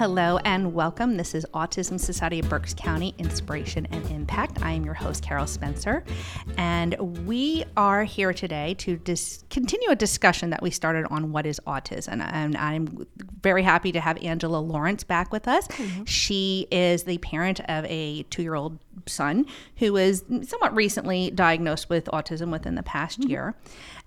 Hello and welcome. This is Autism Society of Berks County Inspiration and Impact. I am your host, Carol Spencer, and we are here today to dis- continue a discussion that we started on what is autism. And I'm very happy to have Angela Lawrence back with us. Mm-hmm. She is the parent of a two year old son who was somewhat recently diagnosed with autism within the past mm-hmm. year.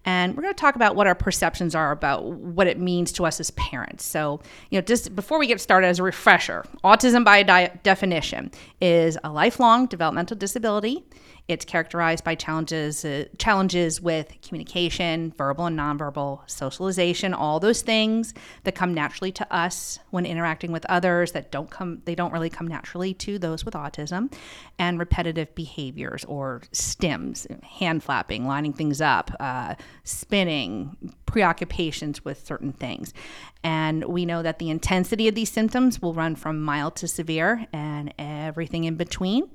And we're going to talk about what our perceptions are about what it means to us as parents. So, you know, just before we get started, as a refresher, autism by di- definition is a lifelong developmental disability it's characterized by challenges uh, challenges with communication, verbal and nonverbal, socialization, all those things that come naturally to us when interacting with others that don't come they don't really come naturally to those with autism, and repetitive behaviors or stims, hand flapping, lining things up, uh, spinning, preoccupations with certain things. And we know that the intensity of these symptoms will run from mild to severe and everything in between.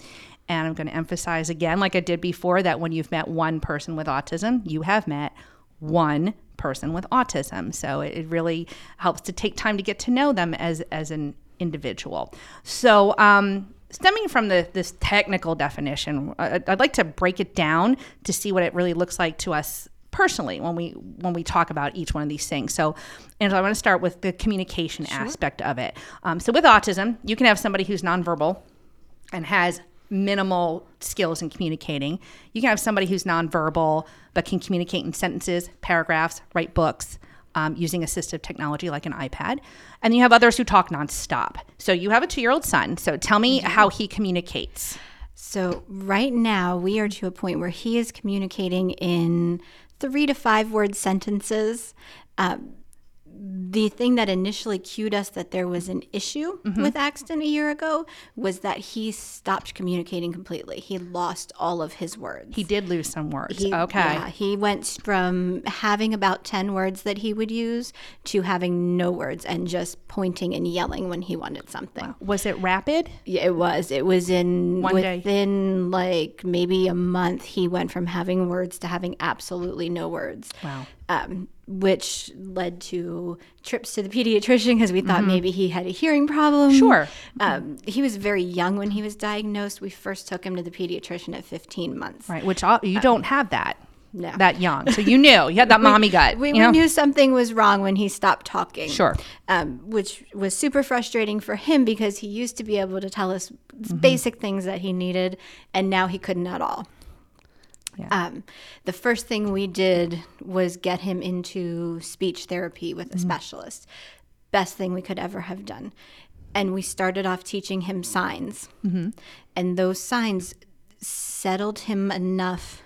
And I'm going to emphasize again, like I did before, that when you've met one person with autism, you have met one person with autism. So it, really helps to take time to get to know them as, as an individual. So, um, stemming from the, this technical definition, I'd like to break it down to see what it really looks like to us personally when we when we talk about each one of these things. So, and I want to start with the communication sure. aspect of it. Um, so, with autism, you can have somebody who's nonverbal and has minimal skills in communicating. You can have somebody who's nonverbal but can communicate in sentences, paragraphs, write books. Um, using assistive technology like an iPad. And you have others who talk nonstop. So you have a two year old son. So tell me mm-hmm. how he communicates. So, right now, we are to a point where he is communicating in three to five word sentences. Um, the thing that initially cued us that there was an issue mm-hmm. with Axton a year ago was that he stopped communicating completely. He lost all of his words. He did lose some words. He, okay. Yeah, he went from having about 10 words that he would use to having no words and just pointing and yelling when he wanted something. Wow. Was it rapid? Yeah, it was. It was in One within day. like maybe a month he went from having words to having absolutely no words. Wow. Um, which led to trips to the pediatrician because we thought mm-hmm. maybe he had a hearing problem. Sure. Um, he was very young when he was diagnosed. We first took him to the pediatrician at 15 months. Right, which all, you don't have that. No. That young. So you knew. You had that mommy gut. We, we knew something was wrong when he stopped talking. Sure. Um, which was super frustrating for him because he used to be able to tell us mm-hmm. basic things that he needed, and now he couldn't at all. Yeah. Um, the first thing we did was get him into speech therapy with a mm-hmm. specialist. Best thing we could ever have done. And we started off teaching him signs. Mm-hmm. And those signs settled him enough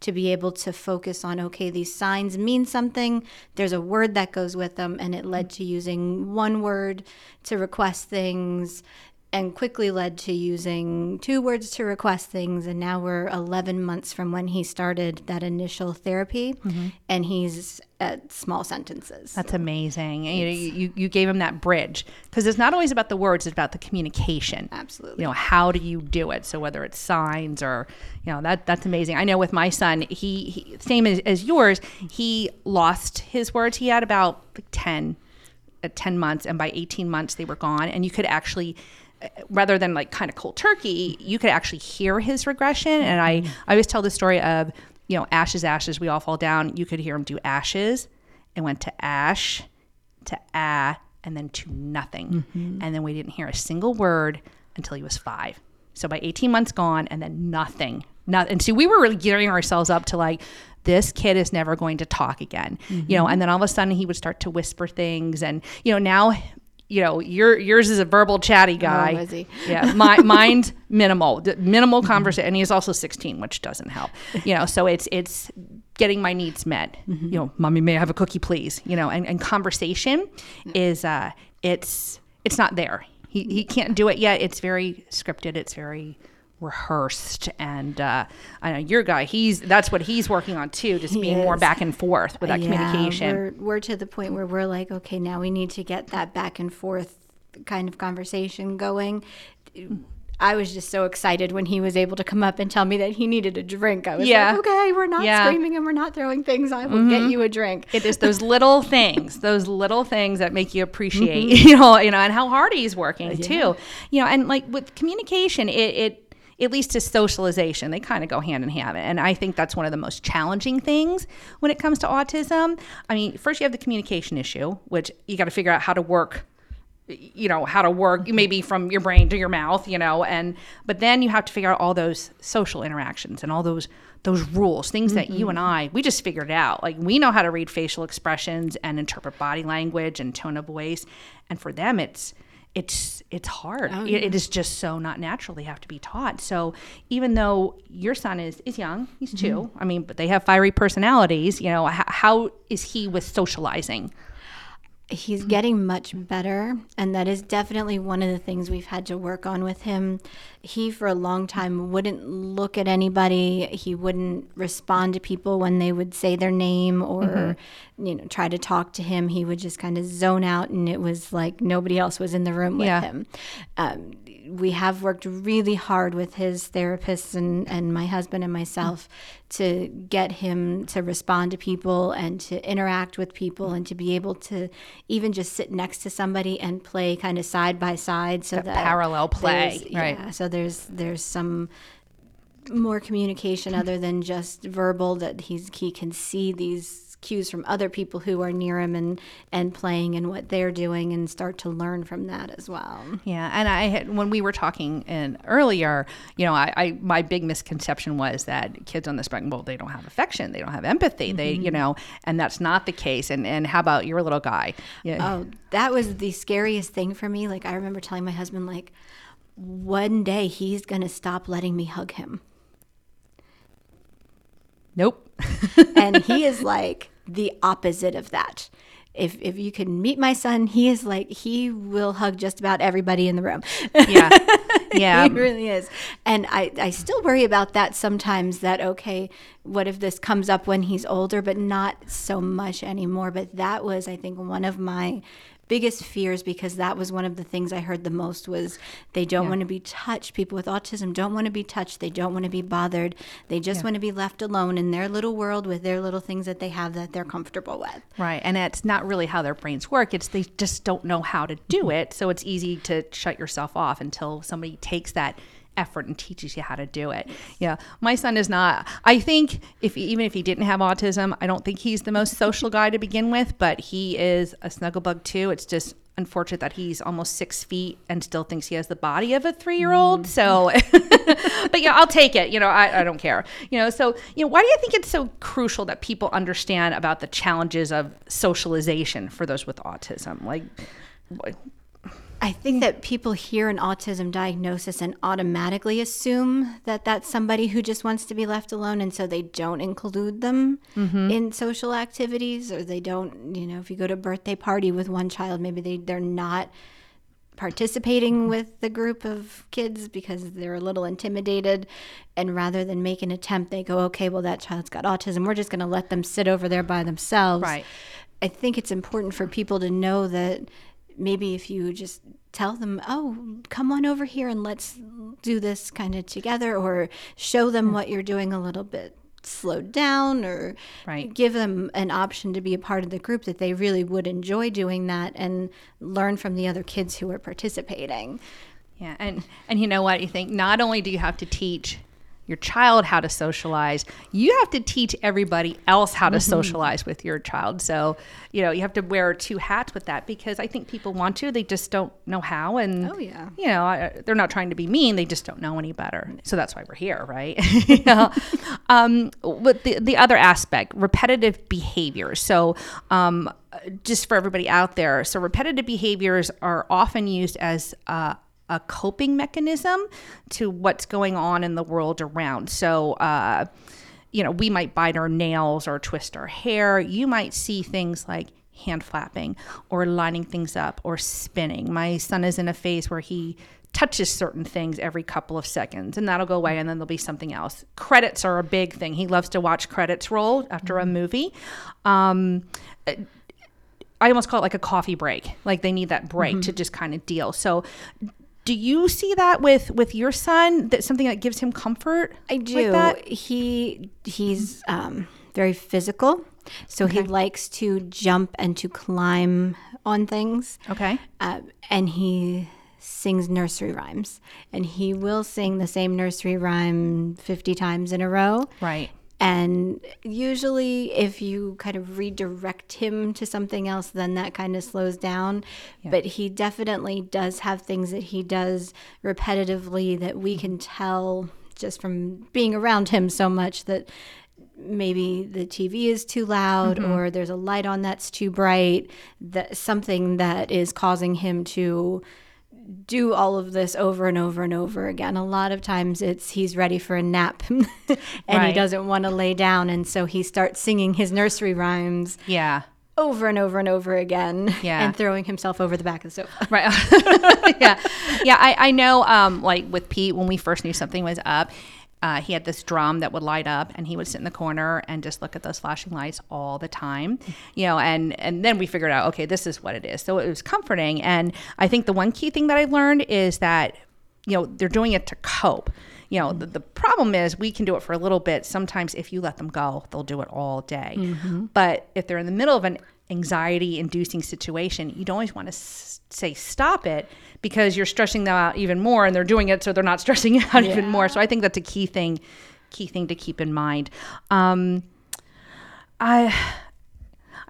to be able to focus on okay, these signs mean something. There's a word that goes with them. And it led to using one word to request things and quickly led to using two words to request things. And now we're 11 months from when he started that initial therapy, mm-hmm. and he's at small sentences. That's amazing. You, you, you gave him that bridge because it's not always about the words; it's about the communication. Absolutely. You know, how do you do it? So whether it's signs or, you know, that that's amazing. I know with my son, he, he same as, as yours, he lost his words. He had about like 10 at uh, 10 months and by 18 months they were gone and you could actually rather than like kind of cold turkey, you could actually hear his regression. And I, mm-hmm. I always tell the story of, you know, ashes, ashes, we all fall down. You could hear him do ashes and went to ash to ah and then to nothing. Mm-hmm. And then we didn't hear a single word until he was five. So by 18 months gone and then nothing. Nothing. And so we were really gearing ourselves up to like, this kid is never going to talk again mm-hmm. you know and then all of a sudden he would start to whisper things and you know now you know, your yours is a verbal chatty oh, guy. Oh, yeah, my, mine's minimal, minimal conversation, and he's also 16, which doesn't help. You know, so it's it's getting my needs met. Mm-hmm. You know, mommy, may I have a cookie, please? You know, and, and conversation is uh, it's it's not there. He he can't do it yet. It's very scripted. It's very rehearsed and uh, I know your guy he's that's what he's working on too just he being is. more back and forth with that yeah, communication we're, we're to the point where we're like okay now we need to get that back and forth kind of conversation going I was just so excited when he was able to come up and tell me that he needed a drink. I was Yeah. like, okay, we're not Yeah. screaming and we're not throwing things. I will get you a drink. It is those little things, those little things that make you appreciate, you know, you know, and how hard he's working too, you know, and like with communication, it, it at least to socialization, they kind of go hand in hand, and I think that's one of the most challenging things when it comes to autism. I mean, first you have the communication issue, which you got to figure out how to work you know how to work mm-hmm. maybe from your brain to your mouth you know and but then you have to figure out all those social interactions and all those those rules things that you and mm-hmm. i we just figured out. Like we know how to read facial expressions and interpret body language and tone of voice. And for them it's it's it's hard. Oh, it, it is just so not natural. They have to be taught. So even though your son is is young he's 2 mm-hmm. i mean but they have fiery personalities you know how, how is he with socializing He's getting much better, and that is definitely one of the things we've had to work on with him. He, for a long time, wouldn't look at anybody. He wouldn't respond to people when they would say their name or, you know, try to talk to him. He would just kind of zone out, and it was like nobody else was in the room with Yeah. him. Um, we have worked really hard with his therapists and, and my husband and myself to get him to respond to people and to interact with people and to be able to even just sit next to somebody and play kind of side by side so that, parallel play, right. yeah, so there's there's some more communication other than just verbal that he's he can see these cues from other people who are near him and and playing and what they're doing and start to learn from that as well. Yeah, and I had when we were talking in earlier, you know, I, I my big misconception was that kids on the spectrum, well, they don't have affection, they don't have empathy, they, you mm-hmm. know, and that's not the case. And and how about your little guy? Yeah, Oh, that was the scariest thing for me. Like I remember telling my husband like one day he's going to stop letting me hug him. nope. And he is like the opposite of that. If if you can meet my son, he is like he will hug just about everybody in the room. yeah, yeah. he really is. And I, I still worry about that sometimes that, okay, what if this comes up when he's older, but not so much anymore. But that was, I think, one of my biggest fears because that was one of the things I heard the most was they don't want to be touched. People with autism don't want to be touched. They don't want to be bothered. They just want to be left alone in their little world with their little things that they have that they're comfortable with. Right. And it's not really how their brains work. It's they just don't know how to do Mm-hmm. it. So it's easy to shut yourself off until somebody takes that effort and teaches you how to do it. Yeah. My son is not I think if even if he didn't have autism, I don't think he's the most social guy to begin with, but he is a snuggle bug too. It's just unfortunate that he's almost six feet and still thinks he has the body of a three year old. So, mm. but yeah, I'll take it. You know, I, I don't care. You know, so, you know, why do you think it's so crucial that people understand about the challenges of socialization for those with autism? Like, I think that people hear an autism diagnosis and automatically assume that that's somebody who just wants to be left alone, and so they don't include them mm-hmm. in social activities, or they don't, you know, if you go to a birthday party with one child, maybe they they're not participating mm-hmm. with the group of kids because they're a little intimidated and rather than make an attempt they go okay well that child's got autism. We're just going to let them sit over there by themselves. Right. I think it's important for people to know that maybe if you just tell them, oh, come on over here and let's do this kind of together, or show them hmm. what you're doing a little bit slowed down, or Right. give them an option to be a part of the group that they really would enjoy doing that and learn from the other kids who are participating. yeah. And, and you know what? You think not only do you have to teach your child how to socialize, you have to teach everybody else how to socialize with your child. So, you know, you have to wear two hats with that because I think people want to, they just don't know how. And, Oh, yeah. you know, I, they're not trying to be mean, they just don't know any better. So that's why we're here, right? You know? um, but the, the other aspect, repetitive behaviors. So, um, just for everybody out there, so repetitive behaviors are often used as uh, a coping mechanism to what's going on in the world around. So, uh, you know, we might bite our nails or twist our hair. You might see things like hand flapping or lining things up or spinning. My son is in a phase where he touches certain things every couple of seconds and that'll go away and then there'll be something else. Credits are a big thing. He loves to watch credits roll after a movie. Um, I almost call it like a coffee break. Like they need that break to just kind of deal. So Do you see that with with your son? That something that gives him comfort? I do. Like he he's um, very physical, so okay. he likes to jump and to climb on things. Okay. Uh, and he sings nursery rhymes, and he will sing the same nursery rhyme fifty times in a row. Right. And usually, if you kind of redirect him to something else, then that kind of slows down. Yeah. But he definitely does have things that he does repetitively that we can tell just from being around him so much that maybe the TV is too loud mm-hmm. or there's a light on that's too bright, that something that is causing him to do all of this over and over and over again. A lot of times it's he's ready for a nap and right. he doesn't want to lay down and so he starts singing his nursery rhymes. Yeah. Over and over and over again, yeah, and throwing himself over the back of the sofa. Right, yeah, yeah. I, I know. Um, like with Pete, when we first knew something was up, uh, he had this drum that would light up and he would sit in the corner and just look at those flashing lights all the time you know and and then we figured out okay this is what it is. So it was comforting and i think the one key thing that i learned is that you know they're doing it to cope. You know the, the problem is we can do it for a little bit. Sometimes if you let them go they'll do it all day. Mm-hmm. but if they're in the middle of an anxiety inducing situation you don't always want to s- say stop it because you're stressing them out even more and they're doing it so they're not stressing out yeah. even more. So I think that's a key thing key thing to keep in mind. Um, I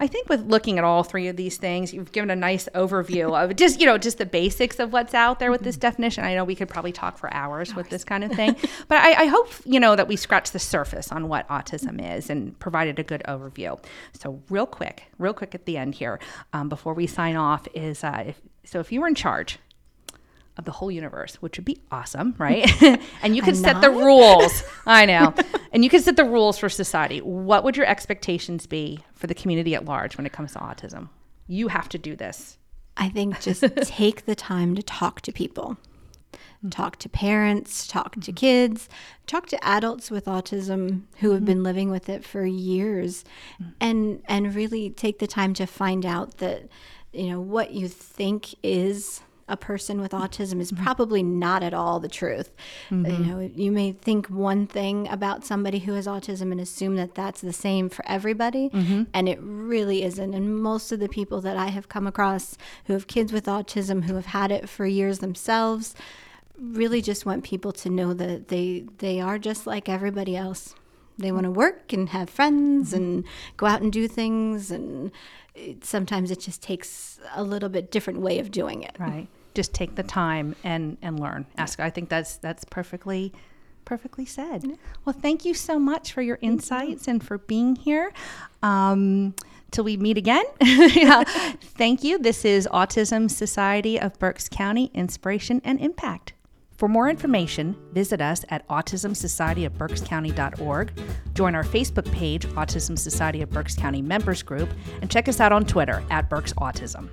I think with looking at all three of these things, you've given a nice overview of just, you know, just the basics of what's out there with this mm-hmm. definition. I know we could probably talk for hours, hours. with this kind of thing, but I, I, hope, you know, that we scratched the surface on what autism is and provided a good overview. So real quick, real quick at the end here, um, before we sign off is, uh, if, so if you were in charge of the whole universe, which would be awesome, right? and you could set the rules. I know. and you could set the rules for society. What would your expectations be for the community at large when it comes to autism? You have to do this. I think just take the time to talk to people. Talk to parents, talk to mm-hmm. kids, talk to adults with autism who have mm-hmm. been living with it for years mm-hmm. and and really take the time to find out that you know what you think is a person with autism is mm-hmm. probably not at all the truth. Mm-hmm. You know, you may think one thing about somebody who has autism and assume that that's the same for everybody, mm-hmm. and it really isn't. And most of the people that I have come across who have kids with autism who have had it for years themselves really just want people to know that they they are just like everybody else. They want to work and have friends mm-hmm. and go out and do things and it, sometimes it just takes a little bit different way of doing it. Right. Just take the time and and learn. Ask. I think that's that's perfectly perfectly said. Yeah. Well, thank you so much for your insights and for being here. Um, till we meet again. yeah. Thank you. This is Autism Society of Berks County Inspiration and Impact. For more information, visit us at autismsocietyofberkscounty.org, join our Facebook page, Autism Society of Berks County Members Group, and check us out on Twitter at Berks Autism.